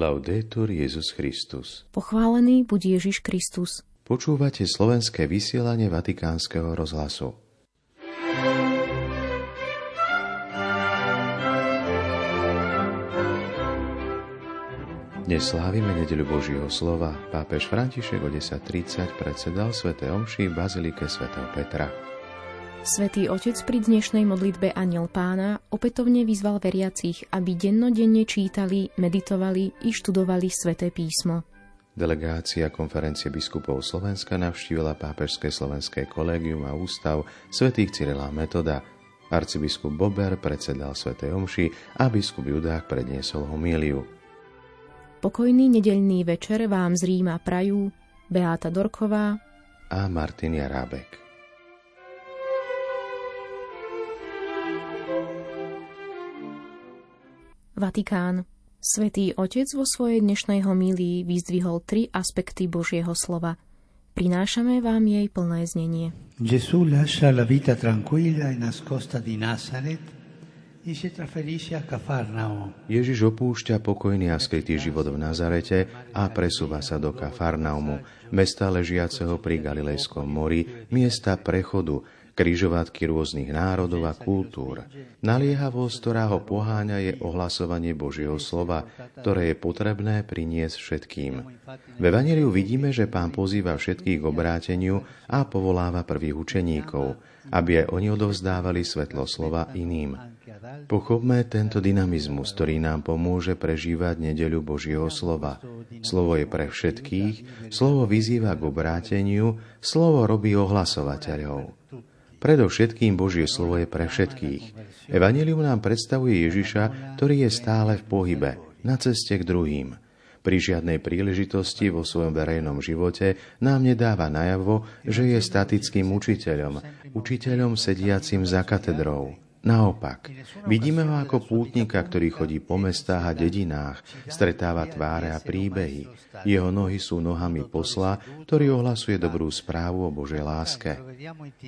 Laudetur Jezus Christus. Pochválený buď Ježiš Kristus. Počúvate slovenské vysielanie Vatikánskeho rozhlasu. Dnes slávime nedeľu Božieho slova. Pápež František o 10.30 predsedal Sv. Omši v Bazilike Sv. Petra. Svetý Otec pri dnešnej modlitbe Aniel Pána opätovne vyzval veriacich, aby dennodenne čítali, meditovali i študovali Sveté písmo. Delegácia konferencie biskupov Slovenska navštívila pápežské slovenské kolégium a ústav svätých Cyrila Metoda. Arcibiskup Bober predsedal Svetej Omši a biskup Judák predniesol homíliu. Pokojný nedeľný večer vám z Ríma prajú Beáta Dorková a Martin Jarábek. Vatikán. Svetý Otec vo svojej dnešnej homílii vyzdvihol tri aspekty Božieho slova. Prinášame vám jej plné znenie. Gesù lascia la vita tranquilla e nascosta di Nazaret e si trasferisce a Cafarnao. Ježiš opúšťa pokojný a skrytý život v Nazarete a presúva sa do Kafarnaumu, mesta ležiaceho pri Galilejskom mori, miesta prechodu, križovatky rôznych národov a kultúr. Naliehavosť, ktorá ho poháňa, je ohlasovanie Božieho slova, ktoré je potrebné priniesť všetkým. V Evangeliu vidíme, že pán pozýva všetkých k obráteniu a povoláva prvých učeníkov, aby aj oni odovzdávali svetlo slova iným. Pochopme tento dynamizmus, ktorý nám pomôže prežívať nedeľu Božieho slova. Slovo je pre všetkých, slovo vyzýva k obráteniu, slovo robí ohlasovateľov. Predovšetkým Božie slovo je pre všetkých. Evangelium nám predstavuje Ježiša, ktorý je stále v pohybe, na ceste k druhým. Pri žiadnej príležitosti vo svojom verejnom živote nám nedáva najavo, že je statickým učiteľom, učiteľom sediacim za katedrou. Naopak, vidíme ho ako pútnika, ktorý chodí po mestách a dedinách, stretáva tváre a príbehy. Jeho nohy sú nohami posla, ktorý ohlasuje dobrú správu o Božej láske.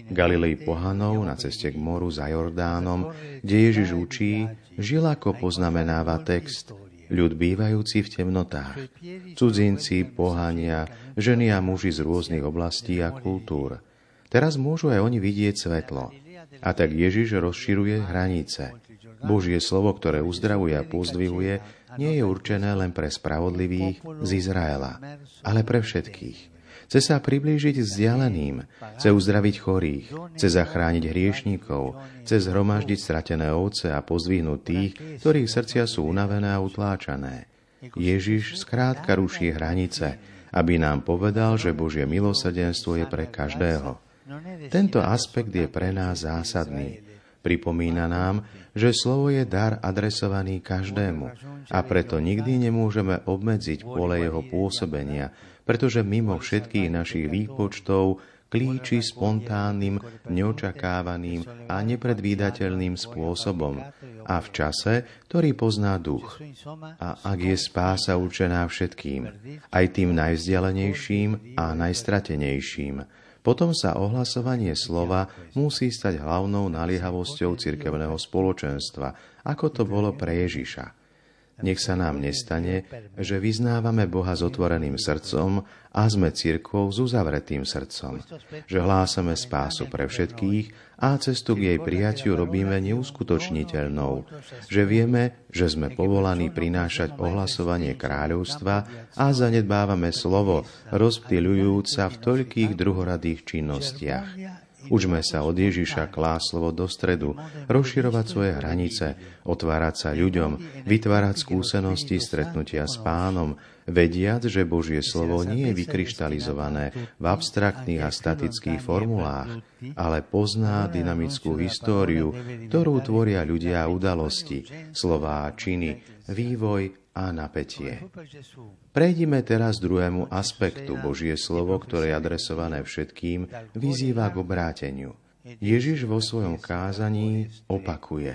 Galilei pohanov na ceste k moru za Jordánom, kde Ježiš učí, žil ako poznamenáva text, ľud bývajúci v temnotách, cudzinci, pohania, ženy a muži z rôznych oblastí a kultúr. Teraz môžu aj oni vidieť svetlo. A tak Ježiš rozširuje hranice. Božie slovo, ktoré uzdravuje a pozdvihuje, nie je určené len pre spravodlivých z Izraela, ale pre všetkých. Chce sa priblížiť vzdialeným, chce uzdraviť chorých, chce zachrániť hriešníkov, chce zhromaždiť stratené ovce a pozdvihnúť tých, ktorých srdcia sú unavené a utláčané. Ježiš skrátka ruší hranice, aby nám povedal, že Božie milosrdenstvo je pre každého. Tento aspekt je pre nás zásadný. Pripomína nám, že slovo je dar adresovaný každému a preto nikdy nemôžeme obmedziť pole jeho pôsobenia, pretože mimo všetkých našich výpočtov klíči spontánnym, neočakávaným a nepredvídateľným spôsobom a v čase, ktorý pozná duch. A ak je spása určená všetkým, aj tým najvzdialenejším a najstratenejším, potom sa ohlasovanie slova musí stať hlavnou naliehavosťou cirkevného spoločenstva, ako to bolo pre Ježiša. Nech sa nám nestane, že vyznávame Boha s otvoreným srdcom a sme cirkvou s uzavretým srdcom. Že hlásame spásu pre všetkých a cestu k jej prijatiu robíme neuskutočniteľnou. Že vieme, že sme povolaní prinášať ohlasovanie kráľovstva a zanedbávame slovo, rozptýľujúc v toľkých druhoradých činnostiach. Učme sa od Ježiša kláslovo do stredu, rozširovať svoje hranice, otvárať sa ľuďom, vytvárať skúsenosti stretnutia s pánom, vediac, že Božie slovo nie je vykryštalizované v abstraktných a statických formulách, ale pozná dynamickú históriu, ktorú tvoria ľudia a udalosti, slová a činy, vývoj a napätie. Prejdime teraz druhému aspektu. Božie slovo, ktoré je adresované všetkým, vyzýva k obráteniu. Ježiš vo svojom kázaní opakuje.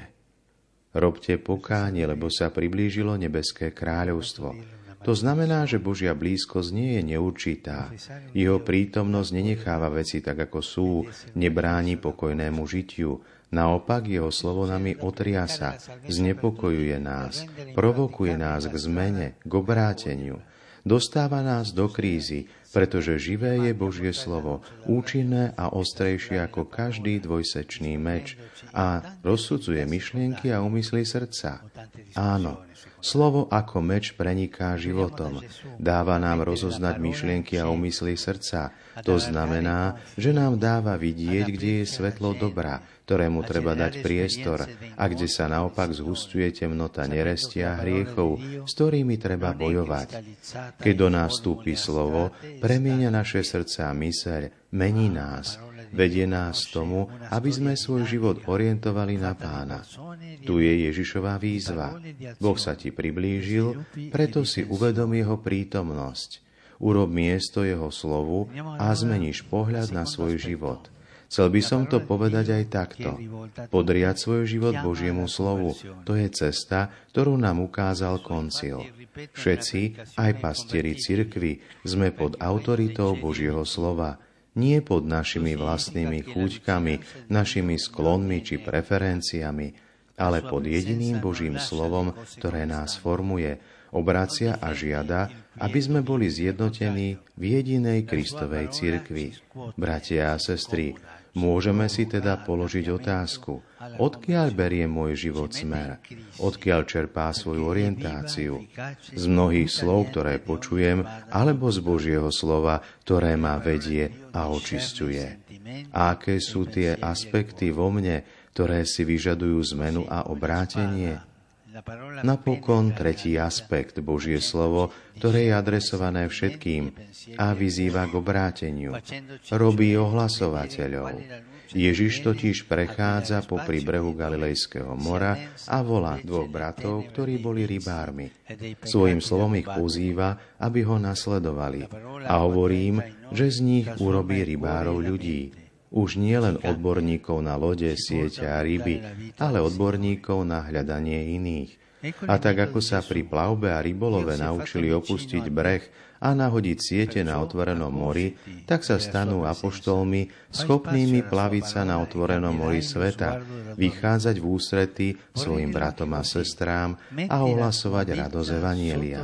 Robte pokánie, lebo sa priblížilo nebeské kráľovstvo. To znamená, že Božia blízkosť nie je neurčitá. Jeho prítomnosť nenecháva veci tak, ako sú, nebráni pokojnému žitiu, Naopak jeho slovo nami otriasa, znepokojuje nás, provokuje nás k zmene, k obráteniu. Dostáva nás do krízy, pretože živé je Božie slovo, účinné a ostrejšie ako každý dvojsečný meč a rozsudzuje myšlienky a úmysly srdca. Áno, slovo ako meč preniká životom, dáva nám rozoznať myšlienky a úmysly srdca. To znamená, že nám dáva vidieť, kde je svetlo dobra, ktorému treba dať priestor a kde sa naopak zhustuje temnota nerestia a hriechov, s ktorými treba bojovať. Keď do nás vstúpi slovo, premieňa naše srdce a myseľ, mení nás, vedie nás tomu, aby sme svoj život orientovali na pána. Tu je Ježišová výzva. Boh sa ti priblížil, preto si uvedom jeho prítomnosť. Urob miesto jeho slovu a zmeníš pohľad na svoj život – Chcel by som to povedať aj takto. Podriať svoj život Božiemu slovu, to je cesta, ktorú nám ukázal koncil. Všetci, aj pastieri cirkvy, sme pod autoritou Božieho slova, nie pod našimi vlastnými chúťkami, našimi sklonmi či preferenciami, ale pod jediným Božím slovom, ktoré nás formuje, obracia a žiada, aby sme boli zjednotení v jedinej Kristovej cirkvi. Bratia a sestry, Môžeme si teda položiť otázku, odkiaľ berie môj život smer, odkiaľ čerpá svoju orientáciu. Z mnohých slov, ktoré počujem, alebo z Božieho slova, ktoré ma vedie a očisťuje. Aké sú tie aspekty vo mne, ktoré si vyžadujú zmenu a obrátenie? Napokon tretí aspekt, Božie slovo, ktoré je adresované všetkým a vyzýva k obráteniu. Robí ohlasovateľov. Ježiš totiž prechádza po brehu Galilejského mora a volá dvoch bratov, ktorí boli rybármi. Svojim slovom ich pozýva, aby ho nasledovali. A hovorím, že z nich urobí rybárov ľudí už nie len odborníkov na lode, siete a ryby, ale odborníkov na hľadanie iných. A tak ako sa pri plavbe a rybolove naučili opustiť breh a nahodiť siete na otvorenom mori, tak sa stanú apoštolmi schopnými plaviť sa na otvorenom mori sveta, vychádzať v ústrety svojim bratom a sestrám a ohlasovať radosť Evanielia.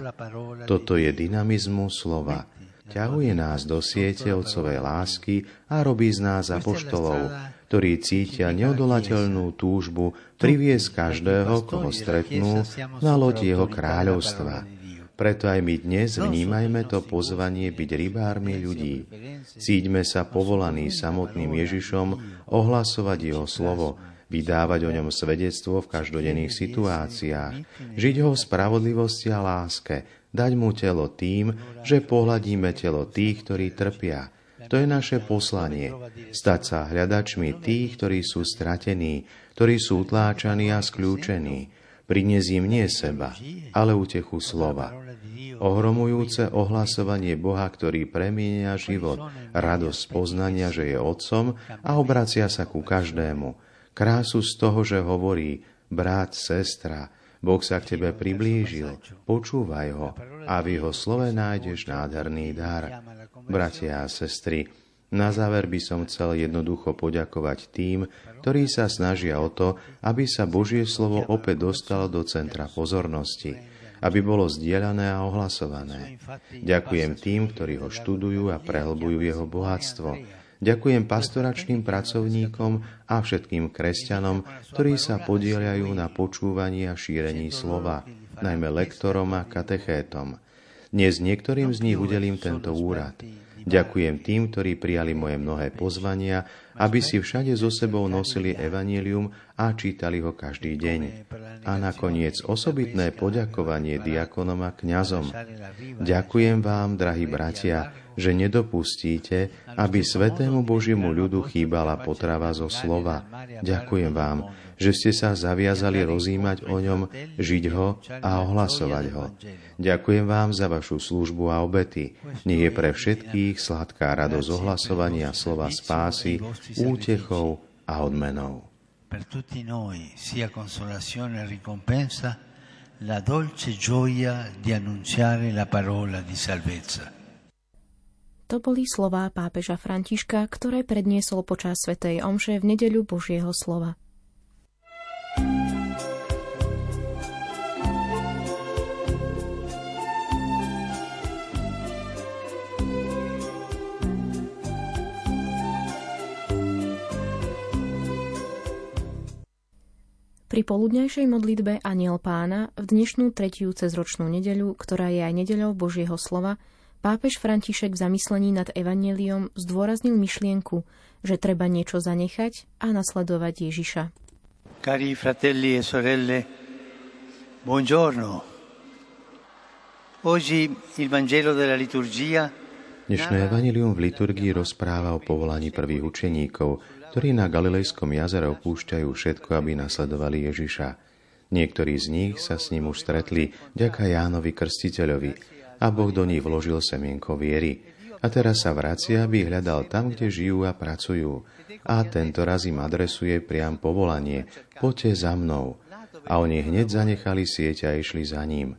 Toto je dynamizmus slova ťahuje nás do siete Otcovej lásky a robí z nás apoštolov, ktorí cítia neodolateľnú túžbu priviesť každého, koho stretnú, na loď jeho kráľovstva. Preto aj my dnes vnímajme to pozvanie byť rybármi ľudí. Cíťme sa povolaní samotným Ježišom ohlasovať jeho slovo, vydávať o ňom svedectvo v každodenných situáciách, žiť ho v spravodlivosti a láske, dať mu telo tým, že pohľadíme telo tých, ktorí trpia. To je naše poslanie. Stať sa hľadačmi tých, ktorí sú stratení, ktorí sú utláčaní a skľúčení. Priniesť im nie seba, ale útechu slova. Ohromujúce ohlasovanie Boha, ktorý premienia život, radosť poznania, že je Otcom a obracia sa ku každému. Krásu z toho, že hovorí, brat, sestra, Boh sa k tebe priblížil, počúvaj ho a v jeho slove nájdeš nádherný dar. Bratia a sestry, na záver by som chcel jednoducho poďakovať tým, ktorí sa snažia o to, aby sa Božie slovo opäť dostalo do centra pozornosti, aby bolo zdieľané a ohlasované. Ďakujem tým, ktorí ho študujú a prehlbujú jeho bohatstvo Ďakujem pastoračným pracovníkom a všetkým kresťanom, ktorí sa podielajú na počúvaní a šírení slova, najmä lektorom a katechétom. Dnes niektorým z nich udelím tento úrad. Ďakujem tým, ktorí prijali moje mnohé pozvania, aby si všade so sebou nosili evanílium a čítali ho každý deň. A nakoniec osobitné poďakovanie diakonom a kňazom. Ďakujem vám, drahí bratia, že nedopustíte, aby svetému Božiemu ľudu chýbala potrava zo slova. Ďakujem vám, že ste sa zaviazali rozímať o ňom, žiť ho a ohlasovať ho. Ďakujem vám za vašu službu a obety. Nech je pre všetkých sladká radosť ohlasovania slova spásy, útechou a odmenou. Per tutti noi sia consolazione e ricompensa la dolce gioia di annunziare la parola di salvezza. To boli slová pápeža Františka, ktoré predniesol počas Svetej Omše v nedeľu Božieho slova. Pri poludňajšej modlitbe Aniel pána v dnešnú tretiu cezročnú nedeľu, ktorá je aj nedeľou Božieho slova, pápež František v zamyslení nad Evangeliom zdôraznil myšlienku, že treba niečo zanechať a nasledovať Ježiša. Cari fratelli e sorelle, buongiorno. Oggi il Vangelo della liturgia Dnešné evanilium v liturgii rozpráva o povolaní prvých učeníkov, ktorí na Galilejskom jazere opúšťajú všetko, aby nasledovali Ježiša. Niektorí z nich sa s ním už stretli ďaká Jánovi Krstiteľovi a Boh do nich vložil semienko viery. A teraz sa vracia, aby hľadal tam, kde žijú a pracujú. A tento raz im adresuje priam povolanie. Poďte za mnou. A oni hneď zanechali sieť a išli za ním.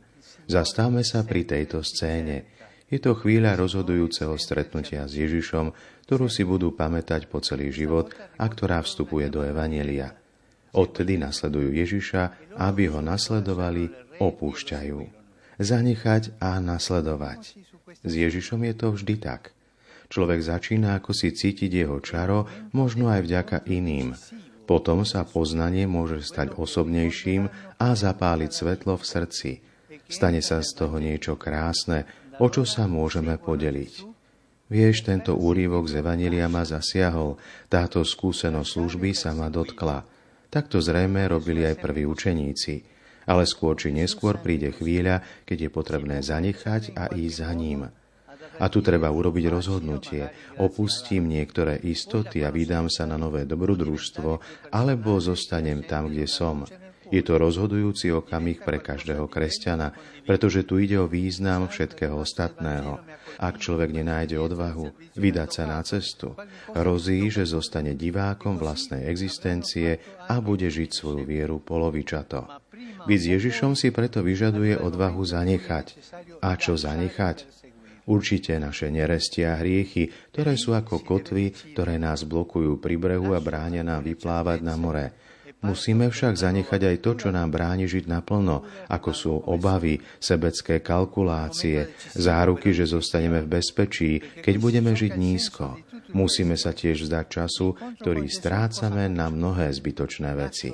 Zastavme sa pri tejto scéne. Je to chvíľa rozhodujúceho stretnutia s Ježišom, ktorú si budú pamätať po celý život a ktorá vstupuje do Evanielia. Odtedy nasledujú Ježiša, aby ho nasledovali, opúšťajú. Zanechať a nasledovať. S Ježišom je to vždy tak. Človek začína ako si cítiť jeho čaro, možno aj vďaka iným. Potom sa poznanie môže stať osobnejším a zapáliť svetlo v srdci. Stane sa z toho niečo krásne, o čo sa môžeme podeliť. Vieš, tento úrivok z Evanelia ma zasiahol, táto skúsenosť služby sa ma dotkla. Takto zrejme robili aj prví učeníci. Ale skôr či neskôr príde chvíľa, keď je potrebné zanechať a ísť za ním. A tu treba urobiť rozhodnutie. Opustím niektoré istoty a vydám sa na nové dobrodružstvo, alebo zostanem tam, kde som. Je to rozhodujúci okamih pre každého kresťana, pretože tu ide o význam všetkého ostatného. Ak človek nenájde odvahu vydať sa na cestu, hrozí, že zostane divákom vlastnej existencie a bude žiť svoju vieru polovičato. Byť s Ježišom si preto vyžaduje odvahu zanechať. A čo zanechať? Určite naše nerestia a hriechy, ktoré sú ako kotvy, ktoré nás blokujú pri brehu a bránia nám vyplávať na more. Musíme však zanechať aj to, čo nám bráni žiť naplno, ako sú obavy, sebecké kalkulácie, záruky, že zostaneme v bezpečí, keď budeme žiť nízko. Musíme sa tiež vzdať času, ktorý strácame na mnohé zbytočné veci.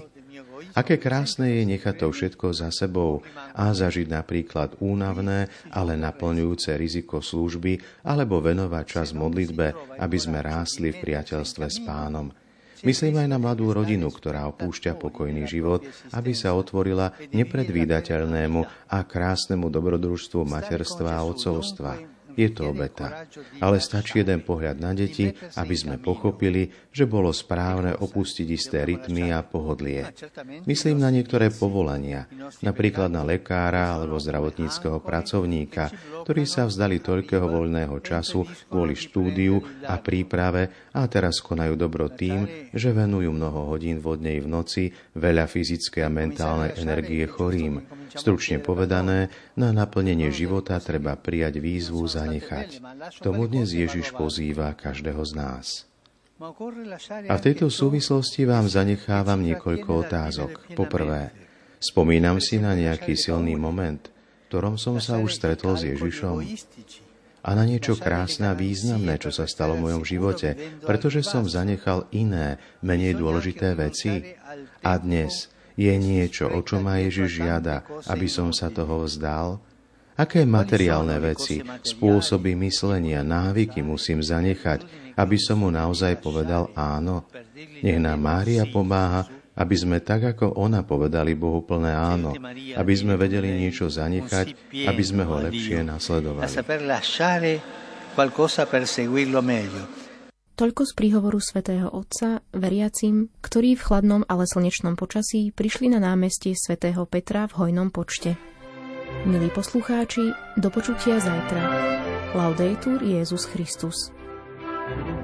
Aké krásne je nechať to všetko za sebou a zažiť napríklad únavné, ale naplňujúce riziko služby alebo venovať čas modlitbe, aby sme rástli v priateľstve s pánom. Myslím aj na mladú rodinu, ktorá opúšťa pokojný život, aby sa otvorila nepredvídateľnému a krásnemu dobrodružstvu materstva a otcovstva je to obeta. Ale stačí jeden pohľad na deti, aby sme pochopili, že bolo správne opustiť isté rytmy a pohodlie. Myslím na niektoré povolania, napríklad na lekára alebo zdravotníckého pracovníka, ktorí sa vzdali toľkého voľného času kvôli štúdiu a príprave a teraz konajú dobro tým, že venujú mnoho hodín vodnej v noci, veľa fyzickej a mentálnej energie chorým. Stručne povedané, na naplnenie života treba prijať výzvu zanechať. Tomu dnes Ježiš pozýva každého z nás. A v tejto súvislosti vám zanechávam niekoľko otázok. Poprvé, spomínam si na nejaký silný moment, v ktorom som sa už stretol s Ježišom a na niečo krásne a významné, čo sa stalo v mojom živote, pretože som zanechal iné, menej dôležité veci. A dnes, je niečo, o čo ma Ježiš žiada, aby som sa toho vzdal? Aké materiálne veci, spôsoby myslenia, návyky musím zanechať, aby som mu naozaj povedal áno? Nech nám Mária pomáha, aby sme tak ako ona povedali Bohu plné áno, aby sme vedeli niečo zanechať, aby sme ho lepšie nasledovali. Toľko z príhovoru svätého Otca veriacim, ktorí v chladnom, ale slnečnom počasí prišli na námestie svätého Petra v hojnom počte. Milí poslucháči, do počutia zajtra. Laudetur Jezus Christus. thank you